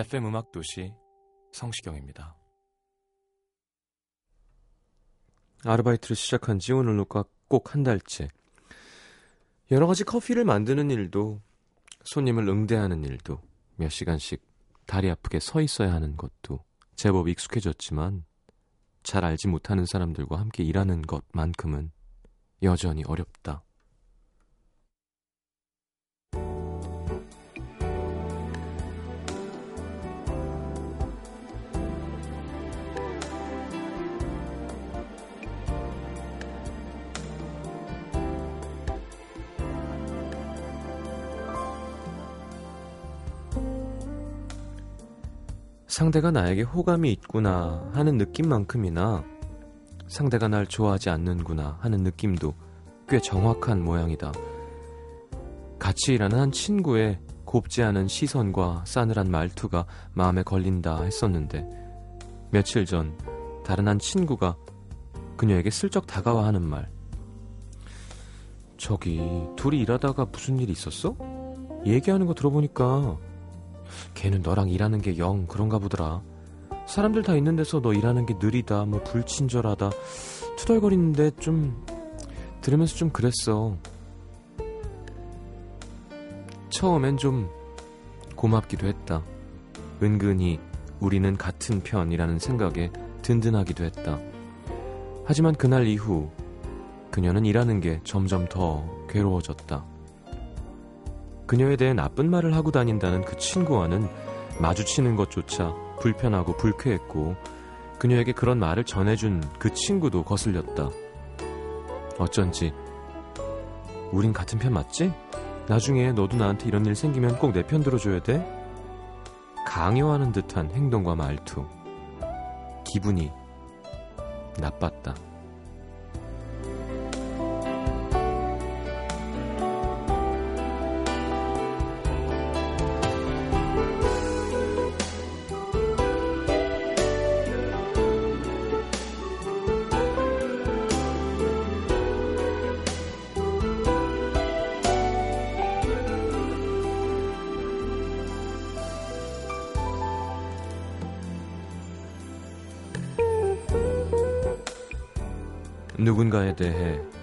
FM 음악 도시 성시경입니다. 아르바이트를 시작한 지 오늘로가 꼭 한 달째. 여러 가지 커피를 만드는 일도 손님을 응대하는 일도 몇 시간씩 다리 아프게 서 있어야 하는 것도 제법 익숙해졌지만 잘 알지 못하는 사람들과 함께 일하는 것만큼은 여전히 어렵다. 상대가 나에게 호감이 있구나 하는 느낌만큼이나 상대가 날 좋아하지 않는구나 하는 느낌도 꽤 정확한 모양이다. 같이 일하는 한 친구의 곱지 않은 시선과 싸늘한 말투가 마음에 걸린다 했었는데 며칠 전 다른 한 친구가 그녀에게 슬쩍 다가와 하는 말. 저기 둘이 일하다가 무슨 일 있었어? 얘기하는 거 들어보니까 걔는 너랑 일하는 게 영 그런가 보더라. 사람들 다 있는 데서 너 일하는 게 느리다, 뭐 불친절하다, 투덜거리는데 좀 들으면서 좀 그랬어. 처음엔 좀 고맙기도 했다. 은근히 우리는 같은 편이라는 생각에 든든하기도 했다. 하지만 그날 이후 그녀는 일하는 게 점점 더 괴로워졌다. 그녀에 대해 나쁜 말을 하고 다닌다는 그 친구와는 마주치는 것조차 불편하고 불쾌했고 그녀에게 그런 말을 전해준 그 친구도 거슬렸다. 어쩐지 우린 같은 편 맞지? 나중에 너도 나한테 이런 일 생기면 꼭 내 편 들어줘야 돼? 강요하는 듯한 행동과 말투. 기분이 나빴다.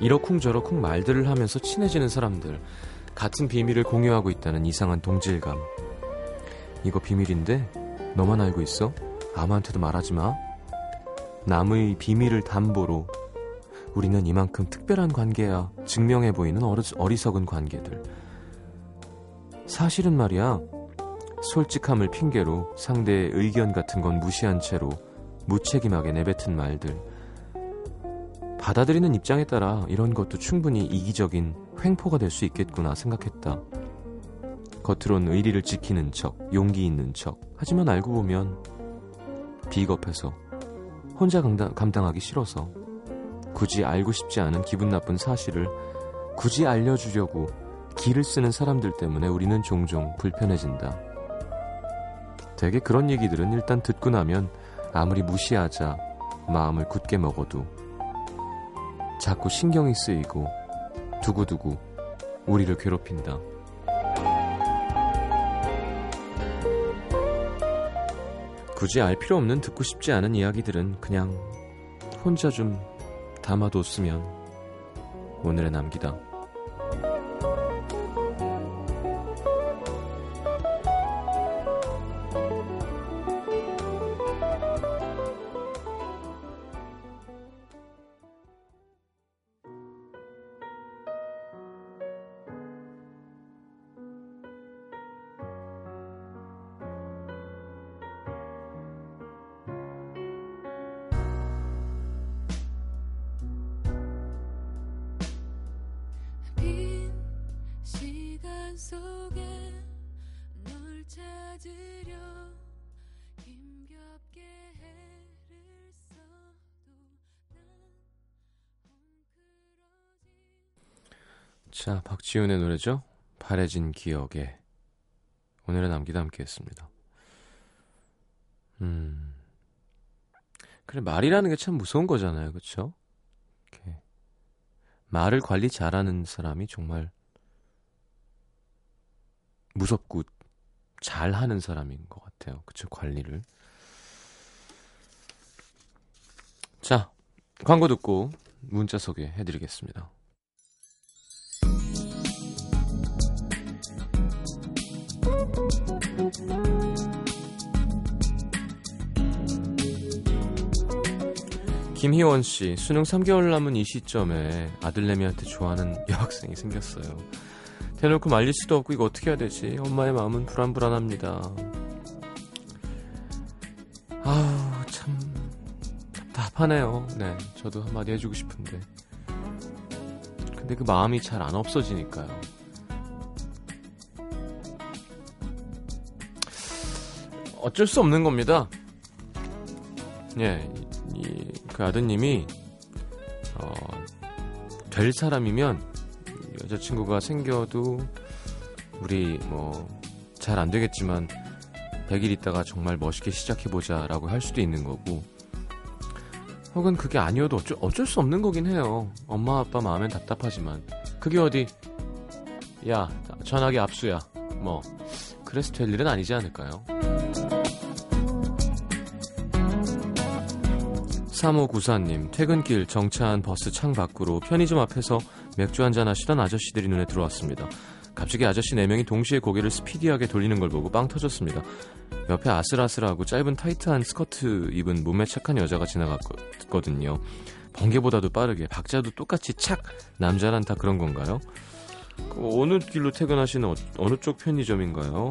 이러쿵저러쿵 말들을 하면서 친해지는 사람들 같은 비밀을 공유하고 있다는 이상한 동질감. 이거 비밀인데 너만 알고 있어? 아무한테도 말하지 마. 남의 비밀을 담보로 우리는 이만큼 특별한 관계야. 증명해 보이는 어리, 어리석은 관계들. 사실은 말이야 솔직함을 핑계로 상대의 의견 같은 건 무시한 채로 무책임하게 내뱉은 말들 받아들이는 입장에 따라 이런 것도 충분히 이기적인 횡포가 될 수 있겠구나 생각했다. 겉으론 의리를 지키는 척, 용기 있는 척. 하지만 알고 보면 비겁해서 혼자 감당, 감당하기 싫어서 굳이 알고 싶지 않은 기분 나쁜 사실을 굳이 알려주려고 기를 쓰는 사람들 때문에 우리는 종종 불편해진다. 되게 그런 얘기들은 일단 듣고 나면 아무리 무시하자 마음을 굳게 먹어도 자꾸 신경이 쓰이고 두고두고 우리를 괴롭힌다. 굳이 알 필요 없는 듣고 싶지 않은 이야기들은 그냥 혼자 좀 담아뒀으면 오늘의 남기다. 노래죠. 바래진 기억에 오늘의 남기다 함께했습니다. 음, 그래 말이라는 게 참 무서운 거잖아요, 그렇죠? 말을 관리 잘하는 사람이 정말 무섭고 잘하는 사람인 것 같아요, 그쵸? 관리를. 자, 광고 듣고 문자 소개해드리겠습니다. 김희원 씨, 수능 3개월 남은 이 시점에 아들내미한테 좋아하는 여학생이 생겼어요. 대놓고 말릴 수도 없고 이거 어떻게 해야 되지? 엄마의 마음은 불안불안합니다. 아우 참 답답하네요. 네, 저도 한마디 해주고 싶은데. 근데 그 마음이 잘 안 없어지니까요. 어쩔 수 없는 겁니다. 예, 이, 그 아드님이 어, 될 사람이면 여자친구가 생겨도 우리 뭐 잘 안 되겠지만 100일 있다가 정말 멋있게 시작해보자 라고 할 수도 있는 거고 혹은 그게 아니어도 어쩔, 어쩔 수 없는 거긴 해요. 엄마 아빠 마음엔 답답하지만 그게 어디 야 전화기 압수야 뭐 그래서 될 일은 아니지 않을까요? 3594님, 퇴근길 정차한 버스 창 밖으로 편의점 앞에서 맥주 한잔 하시던 아저씨들이 눈에 들어왔습니다. 갑자기 아저씨 4명이 동시에 고개를 스피디하게 돌리는 걸 보고 빵 터졌습니다. 옆에 아슬아슬하고 짧은 타이트한 스커트 입은 몸매 착한 여자가 지나갔거든요. 번개보다도 빠르게 박자도 똑같이 착! 남자란 다 그런 건가요? 그 어느 길로 퇴근하시는 어, 어느 쪽 편의점인가요?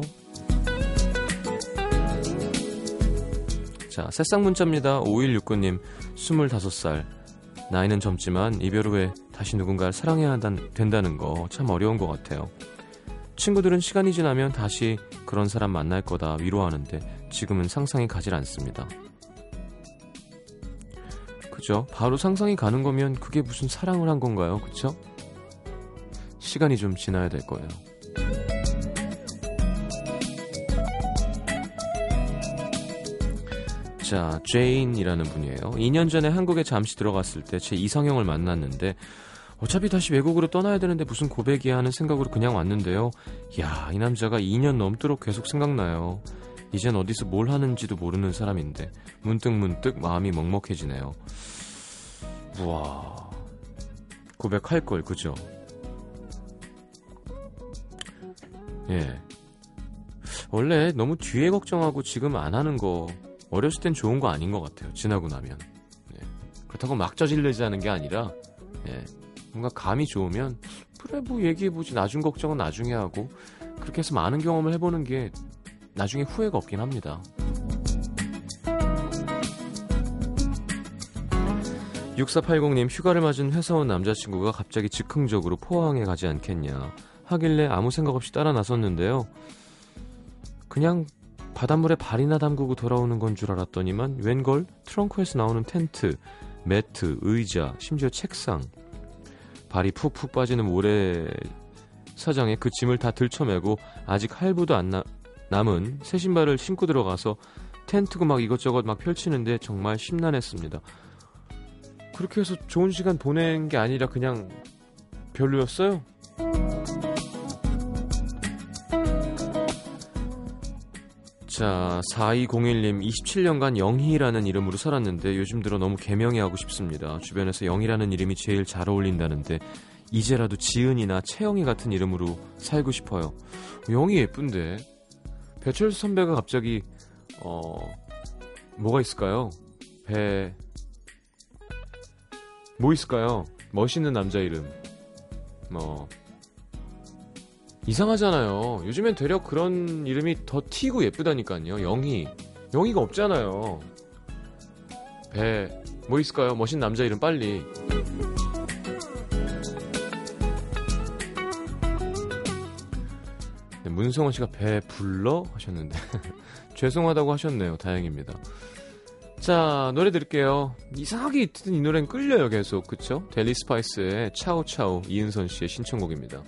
자, 새싹 문자입니다. 5169님, 25살. 나이는 젊지만 이별 후에 다시 누군가를 사랑해야 된다는 거 참 어려운 것 같아요. 친구들은 시간이 지나면 다시 그런 사람 만날 거다 위로하는데 지금은 상상이 가질 않습니다. 그죠? 바로 상상이 가는 거면 그게 무슨 사랑을 한 건가요? 그쵸? 시간이 좀 지나야 될 거예요. 자, 제인이라는 분이에요. 2년 전에 한국에 잠시 들어갔을 때 제 이상형을 만났는데 어차피 다시 외국으로 떠나야 되는데 무슨 고백이야 하는 생각으로 그냥 왔는데요. 야, 이 남자가 2년 넘도록 계속 생각나요. 이젠 어디서 뭘 하는지도 모르는 사람인데 문득문득 마음이 먹먹해지네요. 우와. 고백할 걸, 그죠? 예. 원래 너무 뒤에 걱정하고 지금 안 하는 거 어렸을 땐 좋은 거 아닌 것 같아요. 지나고 나면. 예. 그렇다고 막 저질르자는 게 아니라 예. 뭔가 감이 좋으면 그래 뭐 얘기해보지 나중 걱정은 나중에 하고 그렇게 해서 많은 경험을 해보는 게 나중에 후회가 없긴 합니다. 6480님 휴가를 맞은 회사원 남자친구가 갑자기 즉흥적으로 포항에 가지 않겠냐 하길래 아무 생각 없이 따라 나섰는데요. 그냥 바닷물에 발이나 담그고 돌아오는 건 줄 알았더니만 웬걸 트렁크에서 나오는 텐트, 매트, 의자, 심지어 책상 발이 푹푹 빠지는 모래 사장에 그 짐을 다 들쳐매고 아직 할부도 안 나, 남은 새 신발을 신고 들어가서 텐트고 막 이것저것 막 펼치는데 정말 심란했습니다. 그렇게 해서 좋은 시간 보낸 게 아니라 그냥 별로였어요? 자, 4201님, 27년간 영희라는 이름으로 살았는데 요즘 들어 너무 개명이 하고 싶습니다. 주변에서 영희라는 이름이 제일 잘 어울린다는데 이제라도 지은이나 채영이 같은 이름으로 살고 싶어요. 영희 예쁜데 배철수 선배가 갑자기 어 뭐가 있을까요? 배 뭐 있을까요? 멋있는 남자 이름 뭐 이상하잖아요. 요즘엔 되려 그런 이름이 더 튀고 예쁘다니까요. 영희. 영희가 없잖아요. 배. 뭐 있을까요? 멋진 남자 이름 빨리. 네, 문성원 씨가 배 불러 하셨는데 죄송하다고 하셨네요. 다행입니다. 자 노래 들을게요. 이상하게 이 노래는 끌려요 계속 그쵸? 델리 스파이스의 차오차오 이은선 씨의 신청곡입니다.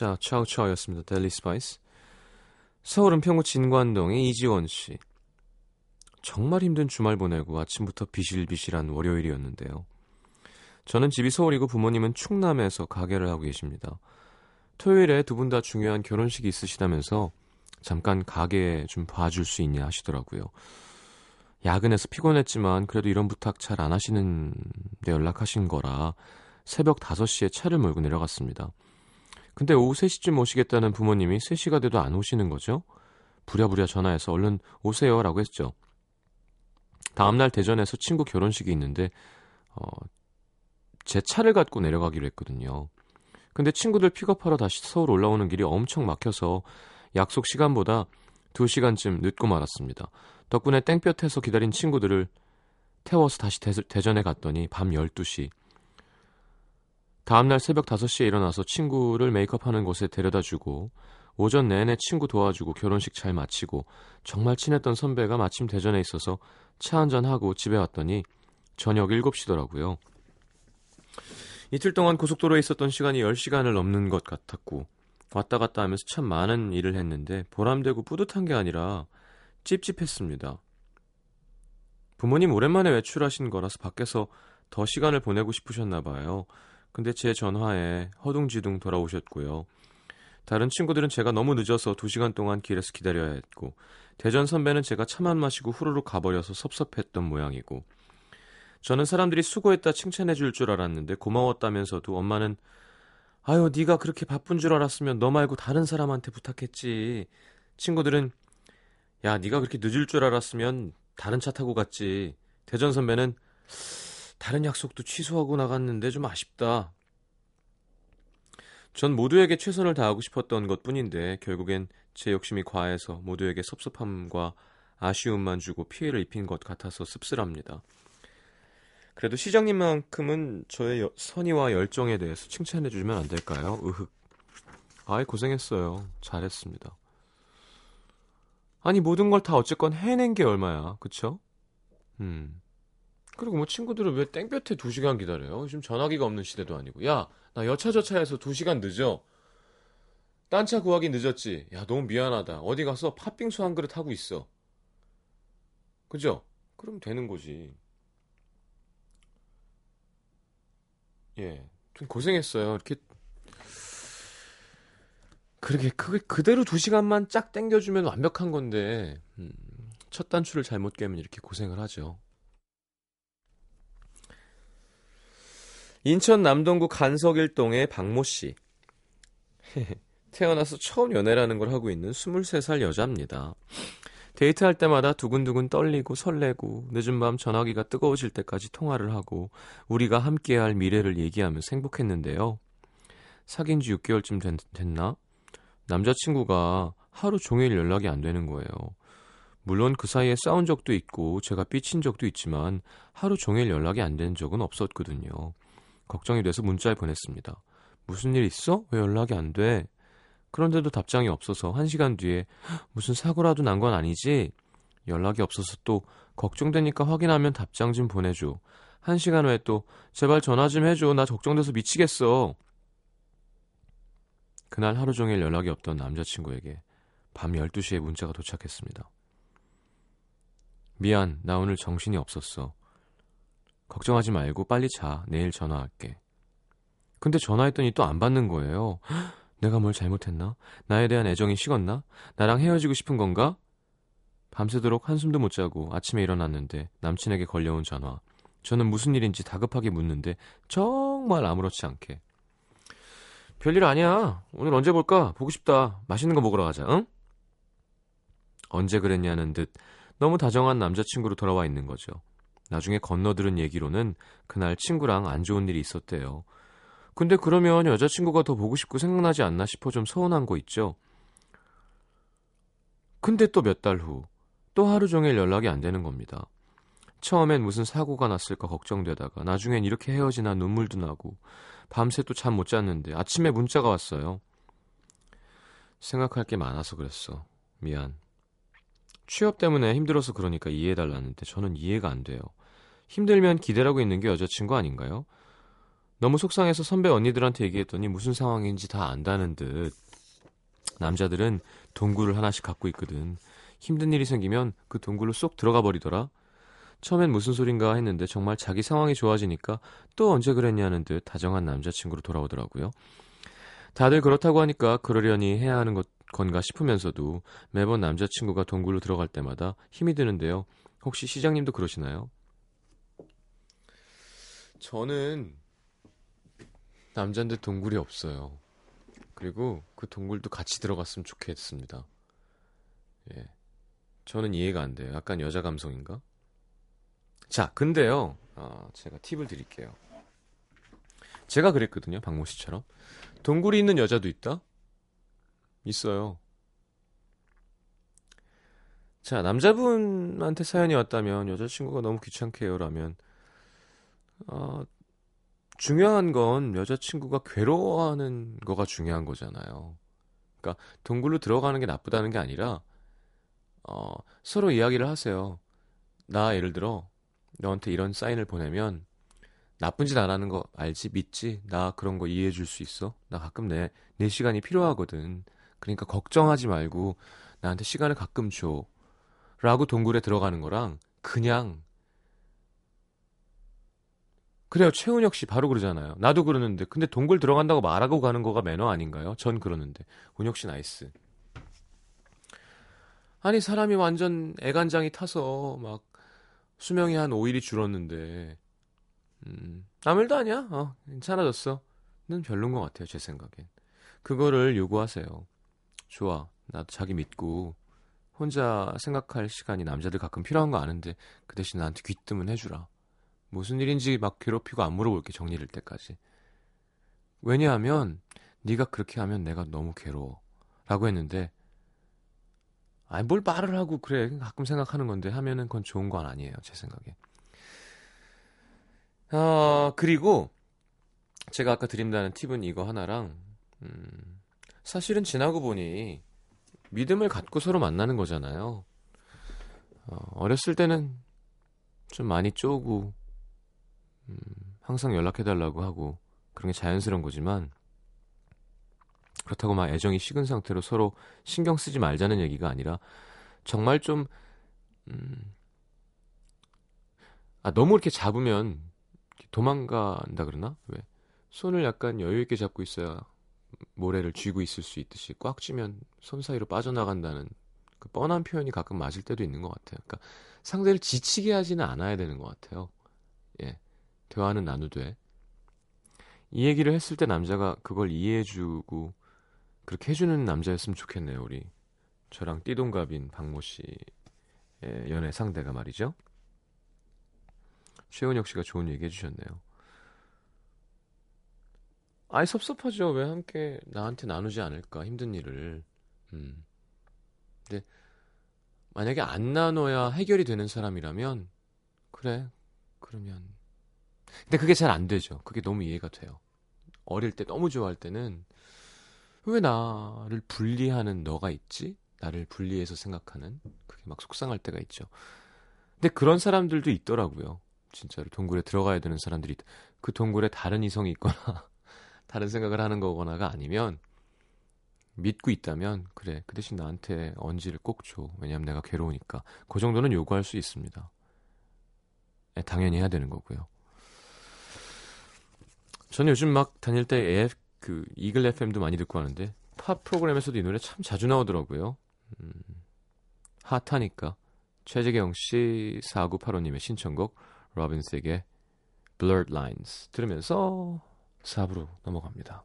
자, 차우차우였습니다. 델리 스파이스. 서울 은평구 진관동의 이지원 씨. 정말 힘든 주말 보내고 아침부터 비실비실한 월요일이었는데요. 저는 집이 서울이고 부모님은 충남에서 가게를 하고 계십니다. 토요일에 두 분 다 중요한 결혼식이 있으시다면서 잠깐 가게에 좀 봐줄 수 있냐 하시더라고요. 야근해서 피곤했지만 그래도 이런 부탁 잘 안 하시는데 연락하신 거라 새벽 5시에 차를 몰고 내려갔습니다. 근데 오후 3시쯤 오시겠다는 부모님이 3시가 돼도 안 오시는 거죠? 부랴부랴 전화해서 얼른 오세요 라고 했죠. 다음날 대전에서 친구 결혼식이 있는데 어, 제 차를 갖고 내려가기로 했거든요. 근데 친구들 픽업하러 다시 서울 올라오는 길이 엄청 막혀서 약속 시간보다 2시간쯤 늦고 말았습니다. 덕분에 땡볕에서 기다린 친구들을 태워서 다시 대, 대전에 갔더니 밤 12시 다음날 새벽 5시에 일어나서 친구를 메이크업하는 곳에 데려다 주고 오전 내내 친구 도와주고 결혼식 잘 마치고 정말 친했던 선배가 마침 대전에 있어서 차 한잔하고 집에 왔더니 저녁 7시더라고요. 이틀 동안 고속도로에 있었던 시간이 10시간을 넘는 것 같았고 왔다 갔다 하면서 참 많은 일을 했는데 보람되고 뿌듯한 게 아니라 찝찝했습니다. 부모님 오랜만에 외출하신 거라서 밖에서 더 시간을 보내고 싶으셨나 봐요. 근데 제 전화에 허둥지둥 돌아오셨고요. 다른 친구들은 제가 너무 늦어서 2시간 동안 길에서 기다려야 했고 대전 선배는 제가 차만 마시고 후루룩 가버려서 섭섭했던 모양이고 저는 사람들이 수고했다 칭찬해 줄 줄 알았는데 고마웠다면서도 엄마는 아유 네가 그렇게 바쁜 줄 알았으면 너 말고 다른 사람한테 부탁했지. 친구들은 야 네가 그렇게 늦을 줄 알았으면 다른 차 타고 갔지. 대전 선배는 다른 약속도 취소하고 나갔는데 좀 아쉽다. 전 모두에게 최선을 다하고 싶었던 것 뿐인데 결국엔 제 욕심이 과해서 모두에게 섭섭함과 아쉬움만 주고 피해를 입힌 것 같아서 씁쓸합니다. 그래도 시장님만큼은 저의 선의와 열정에 대해서 칭찬해 주시면 안 될까요? 으흑. 아이 고생했어요. 잘했습니다. 아니 모든 걸 다 어쨌건 해낸 게 얼마야, 그쵸? 음. 그리고 뭐 친구들은 왜 땡볕에 2시간 기다려요? 지금 전화기가 없는 시대도 아니고. 야, 나 여차저차해서 2시간 늦어. 딴 차 구하기 늦었지. 야, 너무 미안하다. 어디 가서 팥빙수 한 그릇 하고 있어. 그죠? 그럼 되는 거지. 예. 좀 고생했어요. 이렇게 그렇게 그, 그대로 2시간만 쫙 땡겨주면 완벽한 건데 음, 첫 단추를 잘못 깨면 이렇게 고생을 하죠. 인천 남동구 간석일동의 박모 씨. 태어나서 처음 연애라는 걸 하고 있는 23살 여자입니다. 데이트할 때마다 두근두근 떨리고 설레고 늦은 밤 전화기가 뜨거워질 때까지 통화를 하고 우리가 함께할 미래를 얘기하면서 행복했는데요. 사귄 지 6개월쯤 된, 됐나? 남자친구가 하루 종일 연락이 안 되는 거예요. 물론 그 사이에 싸운 적도 있고 제가 삐친 적도 있지만 하루 종일 연락이 안 된 적은 없었거든요. 걱정이 돼서 문자를 보냈습니다. 무슨 일 있어? 왜 연락이 안 돼? 그런데도 답장이 없어서 한 시간 뒤에 무슨 사고라도 난 건 아니지? 연락이 없어서 또 걱정되니까 확인하면 답장 좀 보내줘. 한 시간 후에 또 제발 전화 좀 해줘. 나 걱정돼서 미치겠어. 그날 하루 종일 연락이 없던 남자친구에게 밤 12시에 문자가 도착했습니다. 미안, 나 오늘 정신이 없었어. 걱정하지 말고 빨리 자. 내일 전화할게. 근데 전화했더니 또 안 받는 거예요. 내가 뭘 잘못했나? 나에 대한 애정이 식었나? 나랑 헤어지고 싶은 건가? 밤새도록 한숨도 못 자고 아침에 일어났는데 남친에게 걸려온 전화. 저는 무슨 일인지 다급하게 묻는데 정 정말 아무렇지 않게. 별일 아니야. 오늘 언제 볼까? 보고 싶다. 맛있는 거 먹으러 가자. 응? 언제 그랬냐는 듯 너무 다정한 남자친구로 돌아와 있는 거죠. 나중에 건너들은 얘기로는 그날 친구랑 안 좋은 일이 있었대요. 근데 그러면 여자친구가 더 보고 싶고 생각나지 않나 싶어 좀 서운한 거 있죠. 근데 또 몇 달 후, 또 하루 종일 연락이 안 되는 겁니다. 처음엔 무슨 사고가 났을까 걱정되다가 나중엔 이렇게 헤어지나 눈물도 나고 밤새 또 잠 못 잤는데 아침에 문자가 왔어요. 생각할 게 많아서 그랬어. 미안. 취업 때문에 힘들어서 그러니까 이해해달라는데 저는 이해가 안 돼요. 힘들면 기대라고 있는 게 여자친구 아닌가요? 너무 속상해서 선배 언니들한테 얘기했더니 무슨 상황인지 다 안다는 듯. 남자들은 동굴을 하나씩 갖고 있거든. 힘든 일이 생기면 그 동굴로 쏙 들어가 버리더라. 처음엔 무슨 소린가 했는데 정말 자기 상황이 좋아지니까 또 언제 그랬냐는 듯 다정한 남자친구로 돌아오더라고요. 다들 그렇다고 하니까 그러려니 해야 하는 것 건가 싶으면서도 매번 남자친구가 동굴로 들어갈 때마다 힘이 드는데요. 혹시 시장님도 그러시나요? 저는 남잔데 동굴이 없어요. 그리고 그 동굴도 같이 들어갔으면 좋겠습니다. 예. 저는 이해가 안 돼요. 약간 여자 감성인가? 자, 근데요. 아, 제가 팁을 드릴게요. 제가 그랬거든요. 박모 씨처럼. 동굴이 있는 여자도 있다? 있어요. 자, 남자분한테 사연이 왔다면 여자친구가 너무 귀찮게 해요. 라면, 어, 중요한 건 여자친구가 괴로워하는 거가 중요한 거잖아요. 그러니까 동굴로 들어가는 게 나쁘다는 게 아니라, 어, 서로 이야기를 하세요. 나 예를 들어, 너한테 이런 사인을 보내면 나쁜 짓 안 하는 거 알지? 믿지? 나 그런 거 이해해 줄 수 있어? 나 가끔 내, 내 시간이 필요하거든. 그러니까 걱정하지 말고 나한테 시간을 가끔 줘. 라고 동굴에 들어가는 거랑 그냥 그래요. 최은혁 씨 바로 그러잖아요. 나도 그러는데 근데 동굴 들어간다고 말하고 가는 거가 매너 아닌가요? 전 그러는데. 은혁 씨 nice. 아니 사람이 완전 애간장이 타서 막 수명이 한 5일이 줄었는데 음, 아무 일도 아니야. 어, 괜찮아졌어. 는 별론 것 같아요. 제 생각엔. 그거를 요구하세요. 좋아. 나도 자기 믿고 혼자 생각할 시간이 남자들 가끔 필요한 거 아는데 그 대신 나한테 귀뜸은 해주라. 무슨 일인지 막 괴롭히고 안 물어볼게 정리될 때까지. 왜냐하면 네가 그렇게 하면 내가 너무 괴로워. 라고 했는데 아니 뭘 말을 하고 그래 가끔 생각하는 건데 하면은 그건 좋은 건 아니에요 제 생각에. 어 그리고 제가 아까 드린다는 팁은 이거 하나랑 음, 사실은 지나고 보니 믿음을 갖고 서로 만나는 거잖아요. 어, 어렸을 때는 좀 많이 쪼고 음, 항상 연락해달라고 하고 그런 게 자연스러운 거지만 그렇다고 막 애정이 식은 상태로 서로 신경 쓰지 말자는 얘기가 아니라 정말 좀 음, 아 너무 이렇게 잡으면 도망간다 그러나 왜 손을 약간 여유 있게 잡고 있어야 모래를 쥐고 있을 수 있듯이 꽉 쥐면 손 사이로 빠져나간다는 그 뻔한 표현이 가끔 맞을 때도 있는 것 같아요. 그러니까 상대를 지치게 하지는 않아야 되는 것 같아요. 예, 대화는 나누되 이 얘기를 했을 때 남자가 그걸 이해해주고 그렇게 해주는 남자였으면 좋겠네요. 우리 저랑 띠동갑인 박모 씨의 연애 상대가 말이죠. 최은혁 씨가 좋은 얘기 해주셨네요. 아이 섭섭하죠. 왜 함께 나한테 나누지 않을까 힘든 일을. 음. 근데 만약에 안 나눠야 해결이 되는 사람이라면 그래 그러면 근데 그게 잘 안 되죠. 그게 너무 이해가 돼요. 어릴 때 너무 좋아할 때는 왜 나를 분리하는 너가 있지? 나를 분리해서 생각하는 그게 막 속상할 때가 있죠. 근데 그런 사람들도 있더라고요. 진짜로 동굴에 들어가야 되는 사람들이 그 동굴에 다른 이성이 있거나 다른 생각을 하는 거거나가 아니면 믿고 있다면 그래 그 대신 나한테 언지를 꼭 줘. 왜냐하면 내가 괴로우니까 그 정도는 요구할 수 있습니다. 네, 당연히 해야 되는 거고요. 저는 요즘 막 다닐 때 AF 그 이글 FM도 많이 듣고 하는데 팝 프로그램에서도 이 노래 참 자주 나오더라고요. 음, 핫하니까 최재경 씨 4985님의 신청곡 로빈스에게 Blurred Lines 들으면서 4부로 넘어갑니다.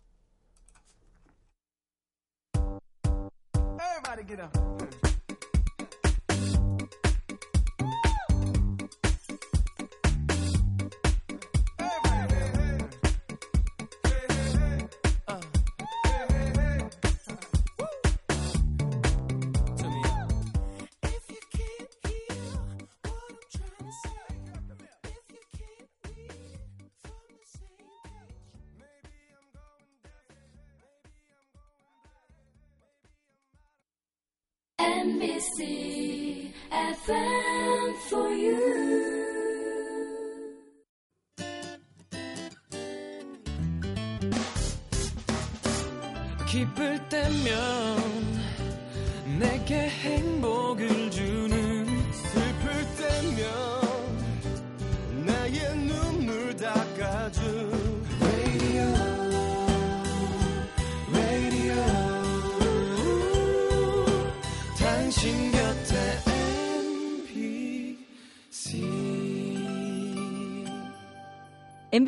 NBC FM for you.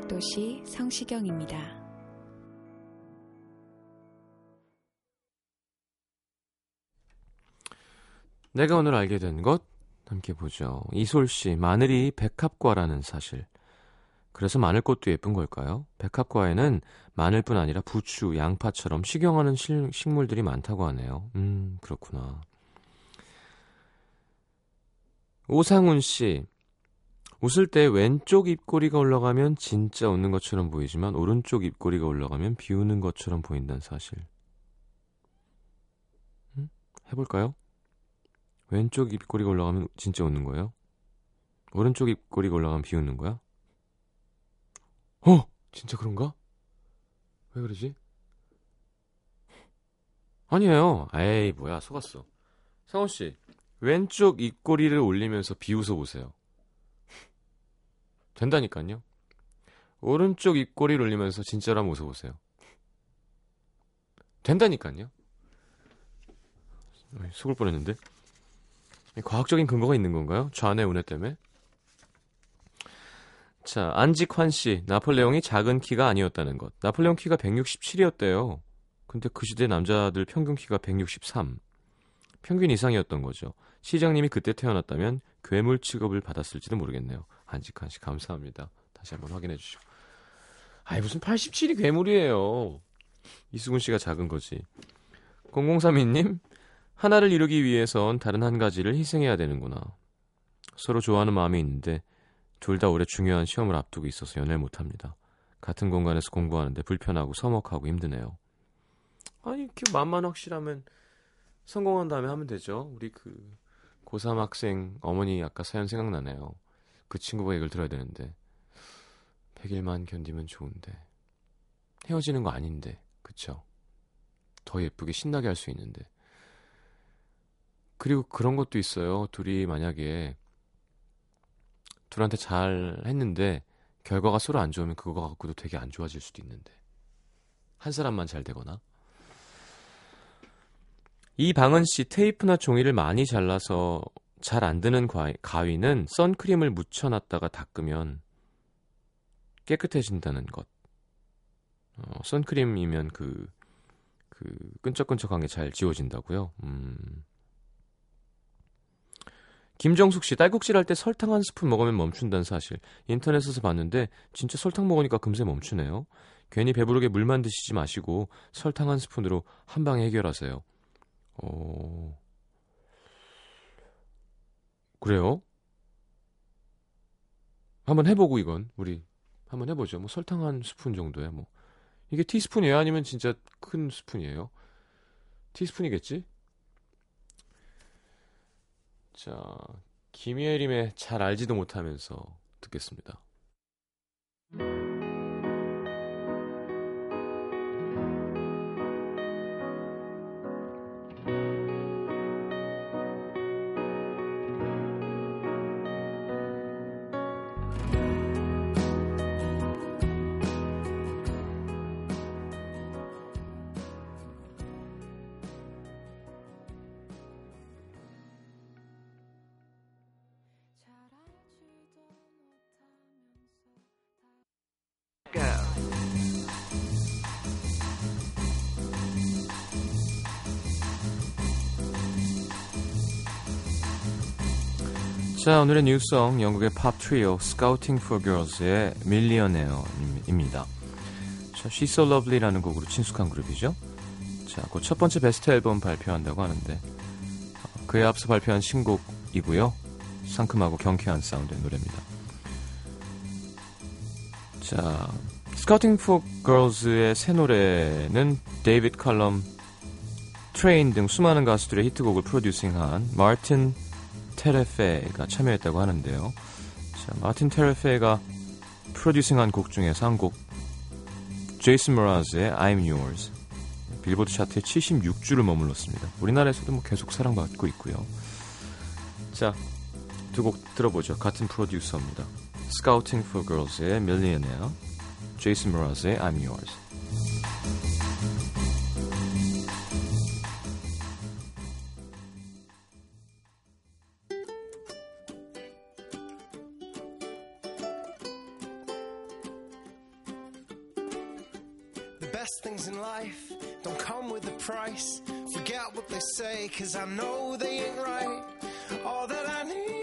음악도시 성시경입니다. 내가 오늘 알게 된 것 함께 보죠. 이솔 씨, 마늘이 백합과라는 사실. 그래서 마늘꽃도 예쁜 걸까요? 백합과에는 마늘뿐 아니라 부추, 양파처럼 식용하는 실- 식물들이 많다고 하네요. 음, 그렇구나. 오상훈 씨, 웃을 때 왼쪽 입꼬리가 올라가면 진짜 웃는 것처럼 보이지만 오른쪽 입꼬리가 올라가면 비웃는 것처럼 보인다는 사실. 음? 해볼까요? 왼쪽 입꼬리가 올라가면 진짜 웃는 거예요? 오른쪽 입꼬리가 올라가면 비웃는 거야? 어! 진짜 그런가? 왜 그러지? 아니에요. 에이, 뭐야, 속았어. 상호씨, 왼쪽 입꼬리를 올리면서 비웃어 보세요. 된다니까요. 오른쪽 입꼬리를 올리면서 진짜로 한번 웃어보세요. 된다니까요. 속을 뻔했는데. 과학적인 근거가 있는 건가요? 좌뇌 우뇌 때문에? 자, 안직환 씨, 나폴레옹이 작은 키가 아니었다는 것. 나폴레옹 키가 167이었대요. 근데 그 시대 남자들 평균 키가 163. 평균 이상이었던 거죠. 시장님이 그때 태어났다면 괴물 취급을 받았을지도 모르겠네요. 안직환 씨, 감사합니다. 다시 한번 확인해 주시고. 아이, 무슨 87이 괴물이에요. 이수근 씨가 작은 거지. 0032님, 하나를 이루기 위해선 다른 한 가지를 희생해야 되는구나. 서로 좋아하는 마음이 있는데 둘 다 올해 중요한 시험을 앞두고 있어서 연애를 못합니다. 같은 공간에서 공부하는데 불편하고 서먹하고 힘드네요. 아니 이렇게 마음만 확실하면 성공한 다음에 하면 되죠. 우리 그 고3 학생 어머니 아까 사연 생각나네요. 그 친구가 얘기를 들어야 되는데. 100일만 견디면 좋은데. 헤어지는 거 아닌데. 그쵸? 더 예쁘게 신나게 할 수 있는데. 그리고 그런 것도 있어요. 둘이 만약에 둘한테 잘 했는데 결과가 서로 안 좋으면 그거 갖고도 되게 안 좋아질 수도 있는데. 한 사람만 잘 되거나. 이방은 씨 테이프나 종이를 많이 잘라서 잘 안 드는 가위는 선크림을 묻혀놨다가 닦으면 깨끗해진다는 것. 어, 선크림이면 그, 그 끈적끈적한 게 잘 지워진다고요. 음. 김정숙 씨 딸꾹질 할 때 설탕 한 스푼 먹으면 멈춘다는 사실 인터넷에서 봤는데 진짜 설탕 먹으니까 금세 멈추네요. 괜히 배부르게 물만 드시지 마시고 설탕 한 스푼으로 한 방에 해결하세요. 어... 그래요? 한번 해보고 이건 우리 한번 해보죠. 뭐 설탕 한 스푼 정도에 뭐 이게 티스푼이에요? 아니면 진짜 큰 스푼이에요? 티스푼이겠지? 자, 김예림의 잘 알지도 못하면서 듣겠습니다. 자, 오늘의 new song 영국의 팝 트리오 for Girls의 Millionaire입니다. 자, She's So Lovely라는 곡으로 친숙한 그룹이죠. 자, 곧 첫 번째 베스트 앨범 발표한다고 하는데 어, 그에 앞서 발표한 신곡이고요. 상큼하고 경쾌한 사운드의 노래입니다. 자, Scouting for Girls의 새 노래는 데이비드 칼럼, 트레인 등 수많은 가수들의 히트곡을 프로듀싱한 마틴 테레페가 참여했다고 하는데요. 자, 마틴 테레페가 프로듀싱한 곡 중에서 한 곡, 제이슨 므라즈의 I'm Yours. 빌보드 차트에 76주를 머물렀습니다. 우리나라에서도 뭐 계속 사랑받고 있고요. 자, 두 곡 들어보죠. 같은 프로듀서입니다. Scouting for Girls의 Millionaire, 제이슨 므라즈의 I'm Yours. Best things in life don't come with a price. Forget what they say, cause I know they ain't right. All that I need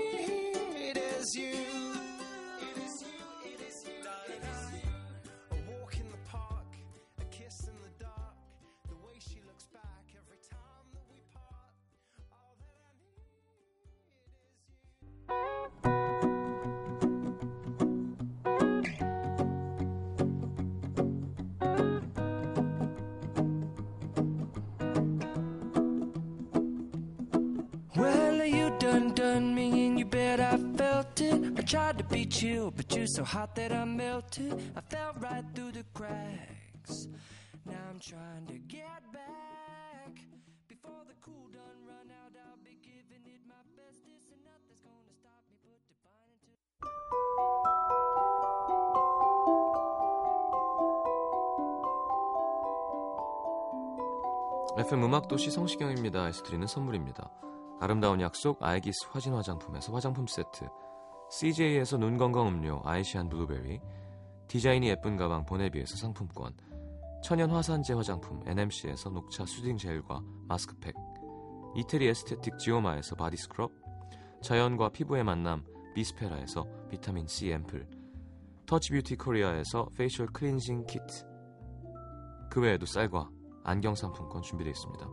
hot that I melted. I fell right through the cracks. Now I'm trying to get back. Before the cool done run out, I'll be giving it my bestest, and nothing's gonna stop me but divine into. FM 음악도시 성시경입니다.에서 드리는 선물입니다. 아름다운 약속 아이기스 화진 화장품에서 화장품 세트 CJ에서 눈 건강 음료 아이시안 블루베리 디자인이 예쁜 가방 보네비에서 상품권 천연 화산재 화장품 NMC에서 녹차 soothing 젤과 마스크팩 이태리 aesthetic 지오마에서 body scrub 자연과 피부의 만남 비스페라에서 비타민 C 앰플 터치 뷰티 코리아에서 facial cleansing kit 그 외에도 쌀과 안경 상품권 준비되어 있습니다.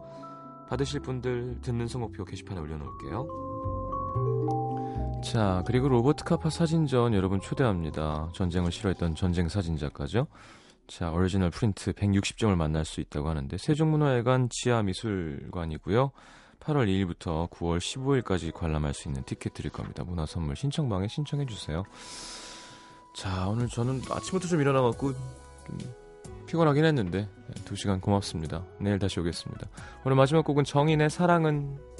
받으실 분들 듣는 선곡표 게시판에 올려놓을게요. 자, 그리고 로버트 카파 사진전 여러분 초대합니다. 전쟁을 싫어했던 전쟁 사진작가죠. 자, 오리지널 프린트 160점을 만날 수 있다고 하는데 세종문화회관 지하미술관이고요. 8월 2일부터 9월 15일까지 관람할 수 있는 티켓 드릴 겁니다. 문화 선물 신청방에 신청해 주세요. 자, 오늘 저는 아침부터 좀 일어나 갖고 좀 피곤하긴 했는데 2시간 고맙습니다. 내일 다시 오겠습니다. 오늘 마지막 곡은 정인의 사랑은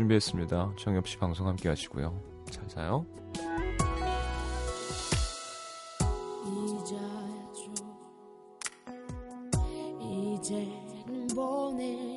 준비했습니다. 정엽 씨 방송 함께 하시고요. 잘 자요. 이제는 보내